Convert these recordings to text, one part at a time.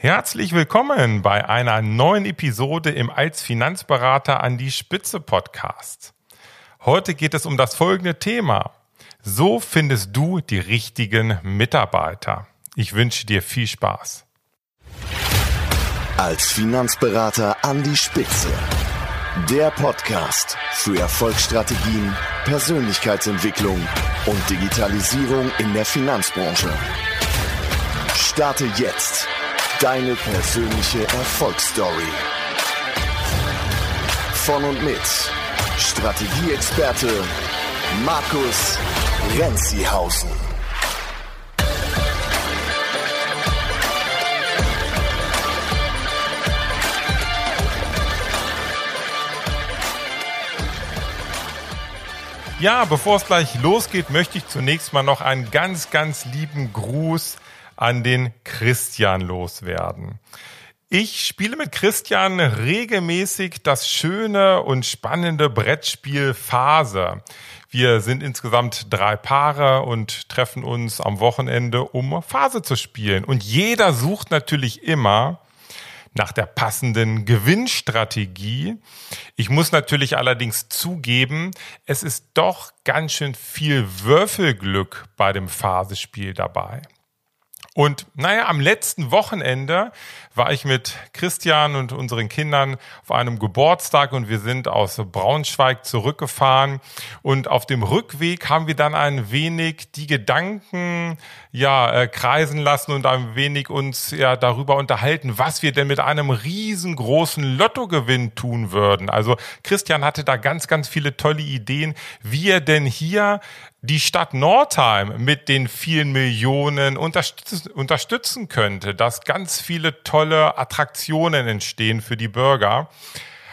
Herzlich willkommen bei einer neuen Episode im Als Finanzberater an die Spitze Podcast. Heute geht es um das folgende Thema. So findest du die richtigen Mitarbeiter. Ich wünsche dir viel Spaß. Als Finanzberater an die Spitze. Der Podcast für Erfolgsstrategien, Persönlichkeitsentwicklung und Digitalisierung in der Finanzbranche. Starte jetzt Deine persönliche Erfolgsstory. Von und mit Strategieexperte Markus Renzihausen. Ja, bevor es gleich losgeht, möchte ich zunächst mal noch einen ganz, ganz lieben Gruß an den Christian loswerden. Ich spiele mit Christian regelmäßig das schöne und spannende Brettspiel Phase. Wir sind insgesamt drei Paare und treffen uns am Wochenende, um Phase zu spielen. Und jeder sucht natürlich immer nach der passenden Gewinnstrategie. Ich muss natürlich allerdings zugeben, es ist doch ganz schön viel Würfelglück bei dem Phasespiel dabei. Und naja, am letzten Wochenende war ich mit Christian und unseren Kindern auf einem Geburtstag und wir sind aus Braunschweig zurückgefahren. Und auf dem Rückweg haben wir dann ein wenig die Gedanken ja äh, kreisen lassen und ein wenig uns ja darüber unterhalten, was wir denn mit einem riesengroßen Lottogewinn tun würden. Also Christian hatte da ganz, ganz viele tolle Ideen, wie er denn hier die Stadt Nordheim mit den vielen Millionen unterstützen, unterstützen könnte, dass ganz viele tolle Attraktionen entstehen für die Bürger.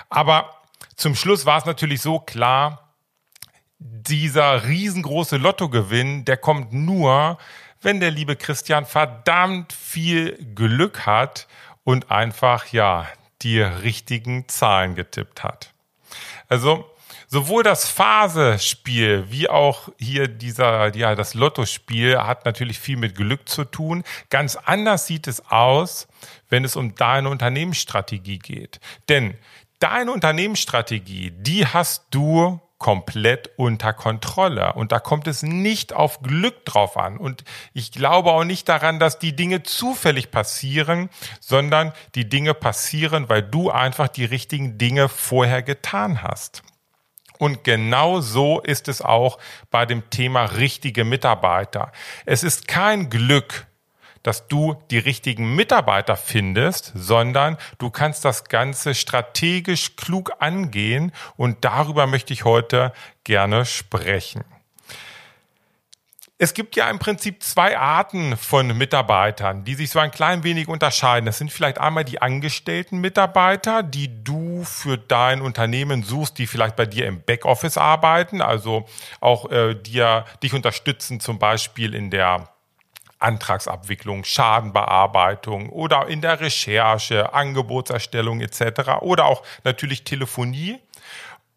Aber zum Schluss war es natürlich so klar, dieser riesengroße Lottogewinn, der kommt nur, wenn der liebe Christian verdammt viel Glück hat und einfach, ja, die richtigen Zahlen getippt hat. Also, sowohl das Phasespiel wie auch hier dieser, ja, das Lottospiel hat natürlich viel mit Glück zu tun. Ganz anders sieht es aus, wenn es um deine Unternehmensstrategie geht. Denn deine Unternehmensstrategie, die hast du komplett unter Kontrolle. Und da kommt es nicht auf Glück drauf an. Und ich glaube auch nicht daran, dass die Dinge zufällig passieren, sondern die Dinge passieren, weil du einfach die richtigen Dinge vorher getan hast. Und genau so ist es auch bei dem Thema richtige Mitarbeiter. Es ist kein Glück, dass du die richtigen Mitarbeiter findest, sondern du kannst das Ganze strategisch klug angehen und darüber möchte ich heute gerne sprechen. Es gibt ja im Prinzip zwei Arten von Mitarbeitern, die sich so ein klein wenig unterscheiden. Das sind vielleicht einmal die angestellten Mitarbeiter, die du für dein Unternehmen suchst, die vielleicht bei dir im Backoffice arbeiten, also auch äh, dir dich unterstützen, zum Beispiel in der Antragsabwicklung, Schadenbearbeitung oder in der Recherche, Angebotserstellung etc. oder auch natürlich Telefonie.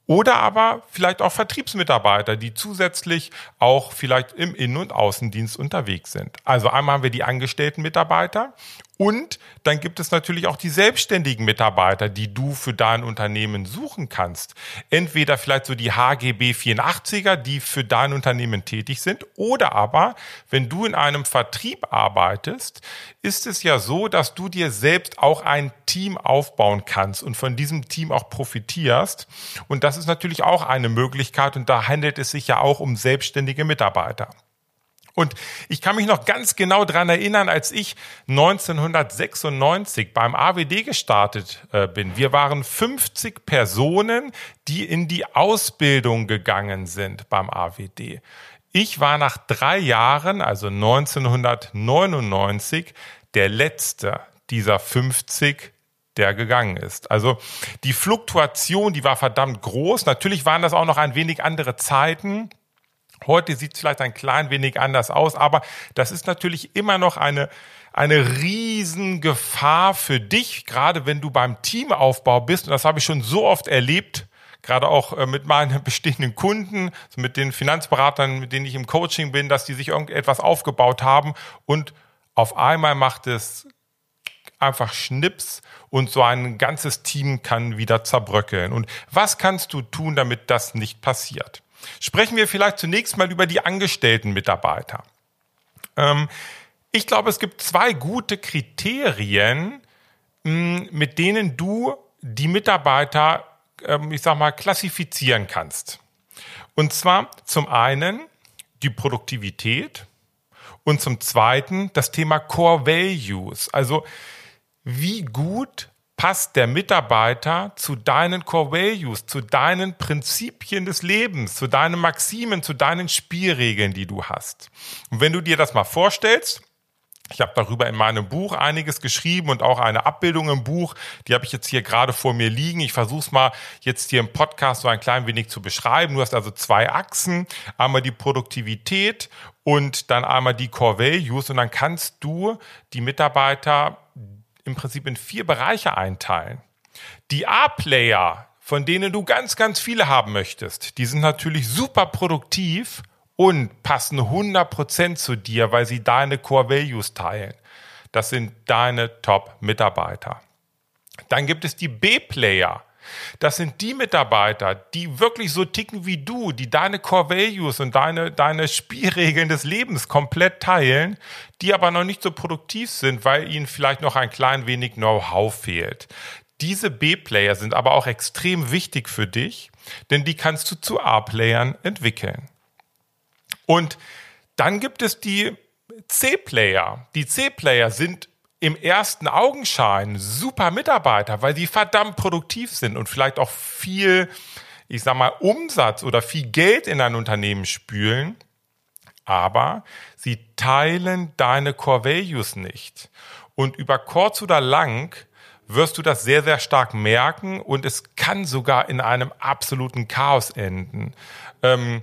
Oder aber vielleicht auch Vertriebsmitarbeiter, die zusätzlich auch vielleicht im Innen- und Außendienst unterwegs sind. Also einmal haben wir die angestellten Mitarbeiter und dann gibt es natürlich auch die selbstständigen Mitarbeiter, die du für dein Unternehmen suchen kannst. Entweder vielleicht so die HGB 84er, die für dein Unternehmen tätig sind, oder aber, wenn du in einem Vertrieb arbeitest, ist es ja so, dass du dir selbst auch ein Team aufbauen kannst und von diesem Team auch profitierst. Und das ist natürlich auch eine Möglichkeit und da handelt es sich ja auch um selbstständige Mitarbeiter. Und ich kann mich noch ganz genau dran erinnern, als ich 1996 beim AWD gestartet äh, bin. Wir waren 50 Personen, die in die Ausbildung gegangen sind beim AWD. Ich war nach drei Jahren, also 1999, der letzte dieser 50 der gegangen ist. Also die Fluktuation, die war verdammt groß. Natürlich waren das auch noch ein wenig andere Zeiten. Heute sieht es vielleicht ein klein wenig anders aus, aber das ist natürlich immer noch eine, eine Riesengefahr für dich, gerade wenn du beim Teamaufbau bist. Und das habe ich schon so oft erlebt, gerade auch äh, mit meinen bestehenden Kunden, mit den Finanzberatern, mit denen ich im Coaching bin, dass die sich irgendetwas aufgebaut haben und auf einmal macht es einfach Schnips und so ein ganzes Team kann wieder zerbröckeln. Und was kannst du tun, damit das nicht passiert? Sprechen wir vielleicht zunächst mal über die angestellten Mitarbeiter. Ähm, ich glaube, es gibt zwei gute Kriterien, mit denen du die Mitarbeiter, ähm, ich sag mal, klassifizieren kannst. Und zwar zum einen die Produktivität und zum zweiten das Thema Core Values. Also wie gut passt der Mitarbeiter zu deinen Core Values, zu deinen Prinzipien des Lebens, zu deinen Maximen, zu deinen Spielregeln, die du hast. Und wenn du dir das mal vorstellst, ich habe darüber in meinem Buch einiges geschrieben und auch eine Abbildung im Buch, die habe ich jetzt hier gerade vor mir liegen. Ich versuche es mal jetzt hier im Podcast so ein klein wenig zu beschreiben. Du hast also zwei Achsen, einmal die Produktivität und dann einmal die Core Values und dann kannst du die Mitarbeiter im Prinzip in vier Bereiche einteilen. Die A-Player, von denen du ganz, ganz viele haben möchtest, die sind natürlich super produktiv und passen 100% zu dir, weil sie deine Core Values teilen. Das sind deine Top-Mitarbeiter. Dann gibt es die B-Player. Das sind die Mitarbeiter, die wirklich so ticken wie du, die deine Core Values und deine, deine Spielregeln des Lebens komplett teilen, die aber noch nicht so produktiv sind, weil ihnen vielleicht noch ein klein wenig Know-how fehlt. Diese B-Player sind aber auch extrem wichtig für dich, denn die kannst du zu A-Playern entwickeln. Und dann gibt es die C-Player. Die C-Player sind im ersten Augenschein super Mitarbeiter, weil sie verdammt produktiv sind und vielleicht auch viel, ich sag mal, Umsatz oder viel Geld in ein Unternehmen spülen. Aber sie teilen deine Core Values nicht. Und über kurz oder lang wirst du das sehr, sehr stark merken und es kann sogar in einem absoluten Chaos enden. Ähm,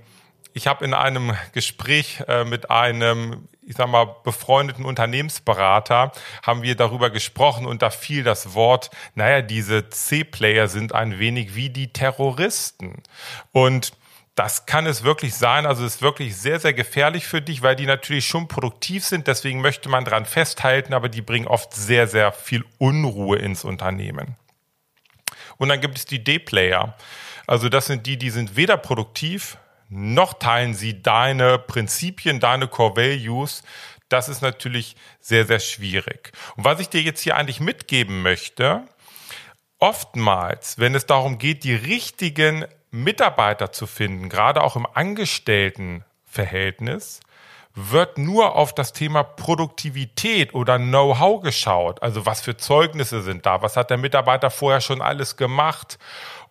ich habe in einem Gespräch äh, mit einem, ich sag mal, befreundeten Unternehmensberater, haben wir darüber gesprochen und da fiel das Wort, naja, diese C-Player sind ein wenig wie die Terroristen. Und das kann es wirklich sein. Also es ist wirklich sehr, sehr gefährlich für dich, weil die natürlich schon produktiv sind. Deswegen möchte man dran festhalten, aber die bringen oft sehr, sehr viel Unruhe ins Unternehmen. Und dann gibt es die D-Player. Also das sind die, die sind weder produktiv noch teilen sie deine Prinzipien, deine Core Values. Das ist natürlich sehr, sehr schwierig. Und was ich dir jetzt hier eigentlich mitgeben möchte, oftmals, wenn es darum geht, die richtigen Mitarbeiter zu finden, gerade auch im Angestelltenverhältnis, wird nur auf das Thema Produktivität oder Know-how geschaut. Also was für Zeugnisse sind da? Was hat der Mitarbeiter vorher schon alles gemacht?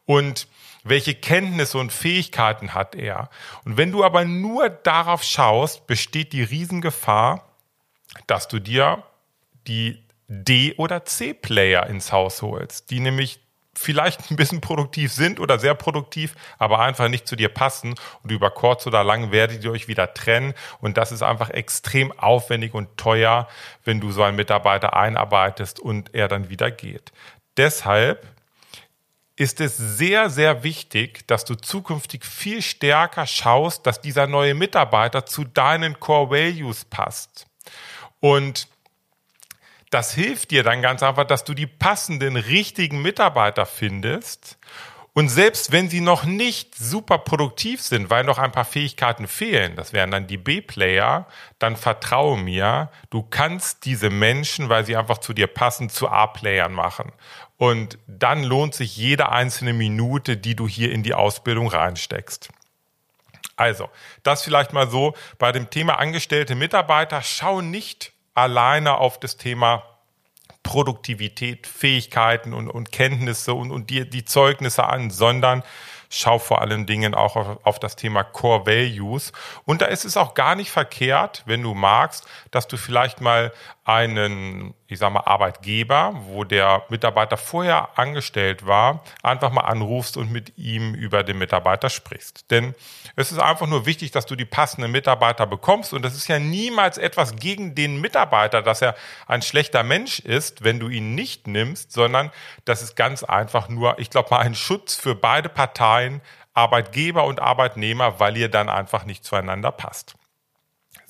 Und welche Kenntnisse und Fähigkeiten hat er? Und wenn du aber nur darauf schaust, besteht die Riesengefahr, dass du dir die D- oder C-Player ins Haus holst, die nämlich vielleicht ein bisschen produktiv sind oder sehr produktiv, aber einfach nicht zu dir passen und über kurz oder lang werdet ihr euch wieder trennen und das ist einfach extrem aufwendig und teuer, wenn du so einen Mitarbeiter einarbeitest und er dann wieder geht. Deshalb ist es sehr, sehr wichtig, dass du zukünftig viel stärker schaust, dass dieser neue Mitarbeiter zu deinen Core Values passt. Und das hilft dir dann ganz einfach, dass du die passenden, richtigen Mitarbeiter findest. Und selbst wenn sie noch nicht super produktiv sind, weil noch ein paar Fähigkeiten fehlen, das wären dann die B-Player, dann vertraue mir, du kannst diese Menschen, weil sie einfach zu dir passen, zu A-Playern machen. Und dann lohnt sich jede einzelne Minute, die du hier in die Ausbildung reinsteckst. Also, das vielleicht mal so bei dem Thema angestellte Mitarbeiter. Schau nicht alleine auf das Thema Produktivität, Fähigkeiten und, und Kenntnisse und, und die, die Zeugnisse an, sondern schau vor allen Dingen auch auf, auf, das Thema Core Values. Und da ist es auch gar nicht verkehrt, wenn du magst, dass du vielleicht mal einen, ich sag mal, Arbeitgeber, wo der Mitarbeiter vorher angestellt war, einfach mal anrufst und mit ihm über den Mitarbeiter sprichst. Denn es ist einfach nur wichtig, dass du die passenden Mitarbeiter bekommst. Und das ist ja niemals etwas gegen den Mitarbeiter, dass er ein schlechter Mensch ist, wenn du ihn nicht nimmst, sondern das ist ganz einfach nur, ich glaube mal, ein Schutz für beide Parteien, Arbeitgeber und Arbeitnehmer, weil ihr dann einfach nicht zueinander passt.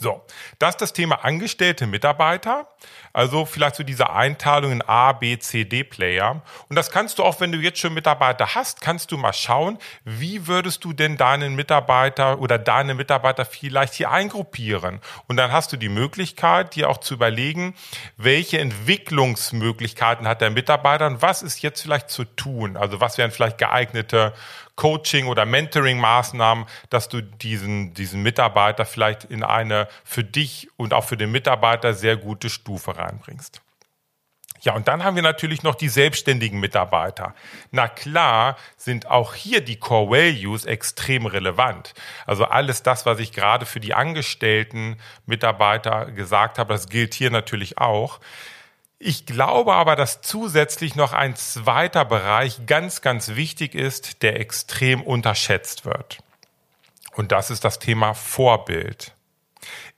So, das ist das Thema angestellte Mitarbeiter. Also vielleicht so diese Einteilung in A, B, C, D Player. Und das kannst du auch, wenn du jetzt schon Mitarbeiter hast, kannst du mal schauen, wie würdest du denn deinen Mitarbeiter oder deine Mitarbeiter vielleicht hier eingruppieren. Und dann hast du die Möglichkeit, dir auch zu überlegen, welche Entwicklungsmöglichkeiten hat der Mitarbeiter und was ist jetzt vielleicht zu tun. Also was wären vielleicht geeignete Coaching- oder Mentoring-Maßnahmen, dass du diesen, diesen Mitarbeiter vielleicht in eine für dich und auch für den Mitarbeiter sehr gute Stufe reinbringst. Ja, und dann haben wir natürlich noch die selbstständigen Mitarbeiter. Na klar sind auch hier die Core Values extrem relevant. Also alles das, was ich gerade für die angestellten Mitarbeiter gesagt habe, das gilt hier natürlich auch. Ich glaube aber, dass zusätzlich noch ein zweiter Bereich ganz, ganz wichtig ist, der extrem unterschätzt wird. Und das ist das Thema Vorbild.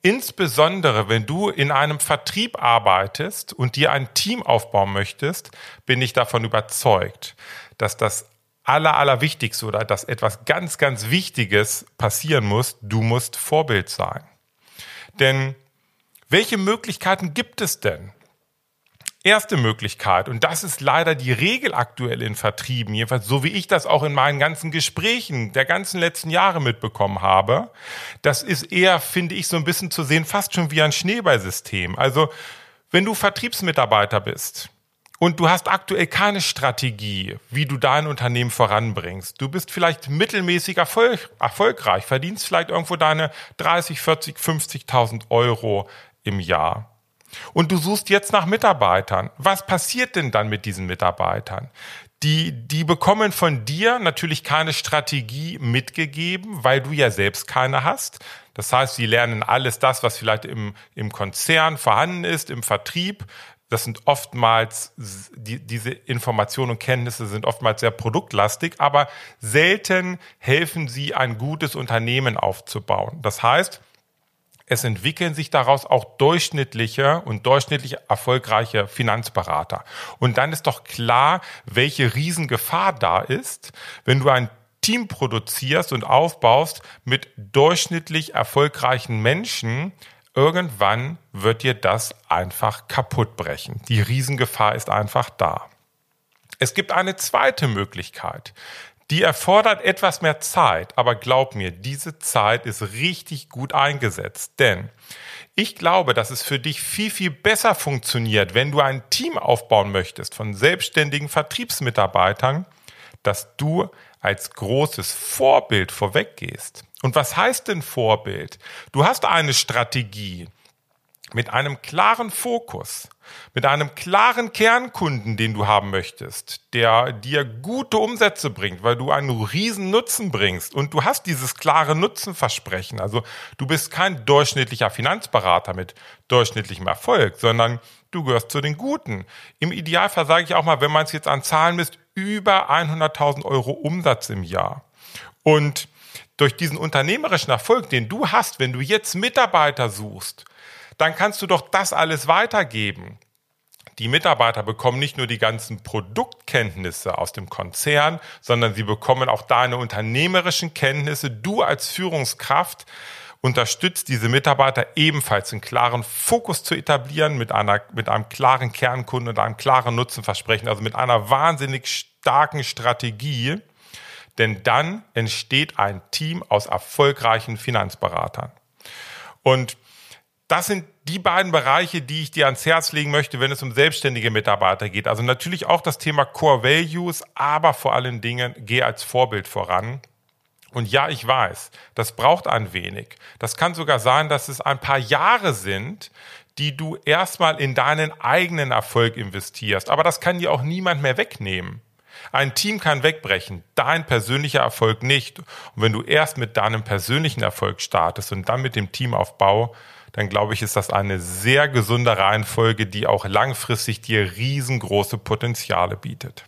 Insbesondere wenn du in einem Vertrieb arbeitest und dir ein Team aufbauen möchtest, bin ich davon überzeugt, dass das aller, allerwichtigste oder dass etwas ganz, ganz Wichtiges passieren muss. Du musst Vorbild sein. Denn welche Möglichkeiten gibt es denn? Erste Möglichkeit, und das ist leider die Regel aktuell in Vertrieben, jedenfalls so wie ich das auch in meinen ganzen Gesprächen der ganzen letzten Jahre mitbekommen habe, das ist eher, finde ich, so ein bisschen zu sehen, fast schon wie ein Schneeballsystem. Also, wenn du Vertriebsmitarbeiter bist, und du hast aktuell keine Strategie, wie du dein Unternehmen voranbringst. Du bist vielleicht mittelmäßig erfolg, erfolgreich, verdienst vielleicht irgendwo deine 30, 40, 50.000 Euro im Jahr. Und du suchst jetzt nach Mitarbeitern. Was passiert denn dann mit diesen Mitarbeitern? Die, die bekommen von dir natürlich keine Strategie mitgegeben, weil du ja selbst keine hast. Das heißt, sie lernen alles das, was vielleicht im, im Konzern vorhanden ist, im Vertrieb. Das sind oftmals, die, diese Informationen und Kenntnisse sind oftmals sehr produktlastig, aber selten helfen sie, ein gutes Unternehmen aufzubauen. Das heißt, es entwickeln sich daraus auch durchschnittliche und durchschnittlich erfolgreiche Finanzberater. Und dann ist doch klar, welche Riesengefahr da ist, wenn du ein Team produzierst und aufbaust mit durchschnittlich erfolgreichen Menschen, irgendwann wird dir das einfach kaputt brechen. Die Riesengefahr ist einfach da. Es gibt eine zweite Möglichkeit. Die erfordert etwas mehr Zeit, aber glaub mir, diese Zeit ist richtig gut eingesetzt, denn ich glaube, dass es für dich viel, viel besser funktioniert, wenn du ein Team aufbauen möchtest von selbstständigen Vertriebsmitarbeitern, dass du als großes Vorbild vorweggehst. Und was heißt denn Vorbild? Du hast eine Strategie mit einem klaren Fokus mit einem klaren Kernkunden, den du haben möchtest, der dir gute Umsätze bringt, weil du einen riesen Nutzen bringst und du hast dieses klare Nutzenversprechen. Also du bist kein durchschnittlicher Finanzberater mit durchschnittlichem Erfolg, sondern du gehörst zu den Guten. Im Idealfall sage ich auch mal, wenn man es jetzt an Zahlen misst, über 100.000 Euro Umsatz im Jahr. Und durch diesen unternehmerischen Erfolg, den du hast, wenn du jetzt Mitarbeiter suchst, dann kannst du doch das alles weitergeben. Die Mitarbeiter bekommen nicht nur die ganzen Produktkenntnisse aus dem Konzern, sondern sie bekommen auch deine unternehmerischen Kenntnisse. Du als Führungskraft unterstützt diese Mitarbeiter ebenfalls einen klaren Fokus zu etablieren mit einer, mit einem klaren Kernkunden und einem klaren Nutzenversprechen, also mit einer wahnsinnig starken Strategie. Denn dann entsteht ein Team aus erfolgreichen Finanzberatern. Und das sind die beiden Bereiche, die ich dir ans Herz legen möchte, wenn es um selbstständige Mitarbeiter geht. Also natürlich auch das Thema Core Values, aber vor allen Dingen geh als Vorbild voran. Und ja, ich weiß, das braucht ein wenig. Das kann sogar sein, dass es ein paar Jahre sind, die du erstmal in deinen eigenen Erfolg investierst. Aber das kann dir auch niemand mehr wegnehmen. Ein Team kann wegbrechen, dein persönlicher Erfolg nicht. Und wenn du erst mit deinem persönlichen Erfolg startest und dann mit dem Teamaufbau, dann glaube ich, ist das eine sehr gesunde Reihenfolge, die auch langfristig dir riesengroße Potenziale bietet.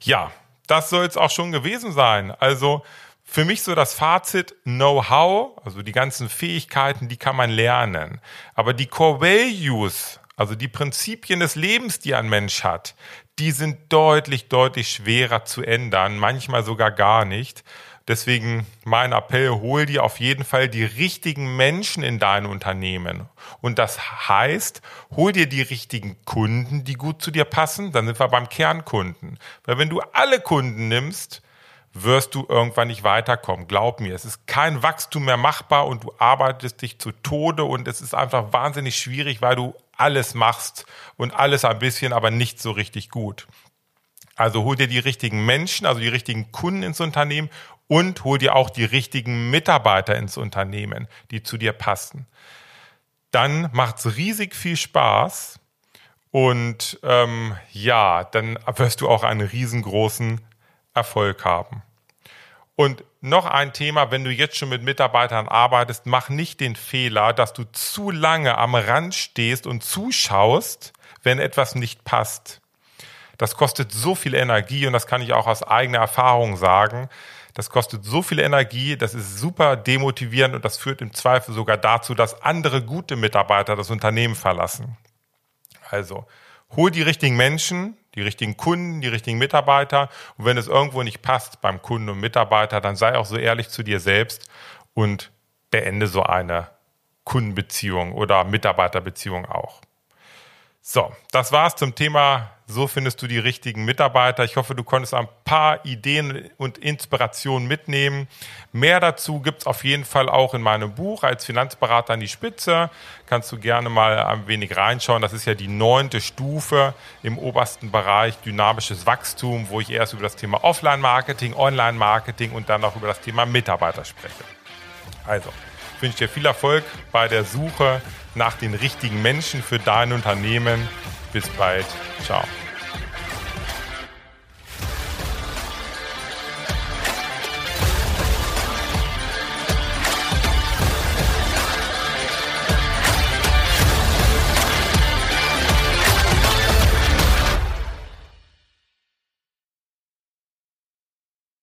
Ja, das soll es auch schon gewesen sein. Also für mich so das Fazit, Know-how, also die ganzen Fähigkeiten, die kann man lernen. Aber die Core Values, also die Prinzipien des Lebens, die ein Mensch hat, die sind deutlich, deutlich schwerer zu ändern, manchmal sogar gar nicht. Deswegen mein Appell, hol dir auf jeden Fall die richtigen Menschen in dein Unternehmen. Und das heißt, hol dir die richtigen Kunden, die gut zu dir passen. Dann sind wir beim Kernkunden. Weil wenn du alle Kunden nimmst, wirst du irgendwann nicht weiterkommen. Glaub mir, es ist kein Wachstum mehr machbar und du arbeitest dich zu Tode und es ist einfach wahnsinnig schwierig, weil du alles machst und alles ein bisschen, aber nicht so richtig gut. Also hol dir die richtigen Menschen, also die richtigen Kunden ins Unternehmen und hol dir auch die richtigen Mitarbeiter ins Unternehmen, die zu dir passen. Dann macht's riesig viel Spaß und ähm, ja, dann wirst du auch einen riesengroßen Erfolg haben. Und noch ein Thema, wenn du jetzt schon mit Mitarbeitern arbeitest, mach nicht den Fehler, dass du zu lange am Rand stehst und zuschaust, wenn etwas nicht passt. Das kostet so viel Energie und das kann ich auch aus eigener Erfahrung sagen. Das kostet so viel Energie, das ist super demotivierend und das führt im Zweifel sogar dazu, dass andere gute Mitarbeiter das Unternehmen verlassen. Also, hol die richtigen Menschen, die richtigen Kunden, die richtigen Mitarbeiter. Und wenn es irgendwo nicht passt beim Kunden und Mitarbeiter, dann sei auch so ehrlich zu dir selbst und beende so eine Kundenbeziehung oder Mitarbeiterbeziehung auch. So, das war's zum Thema so findest du die richtigen Mitarbeiter. Ich hoffe, du konntest ein paar Ideen und Inspirationen mitnehmen. Mehr dazu gibt's auf jeden Fall auch in meinem Buch als Finanzberater an die Spitze. Kannst du gerne mal ein wenig reinschauen. Das ist ja die neunte Stufe im obersten Bereich dynamisches Wachstum, wo ich erst über das Thema Offline-Marketing, Online-Marketing und dann auch über das Thema Mitarbeiter spreche. Also, ich wünsche dir viel Erfolg bei der Suche nach den richtigen Menschen für dein Unternehmen. Bis bald. Ciao.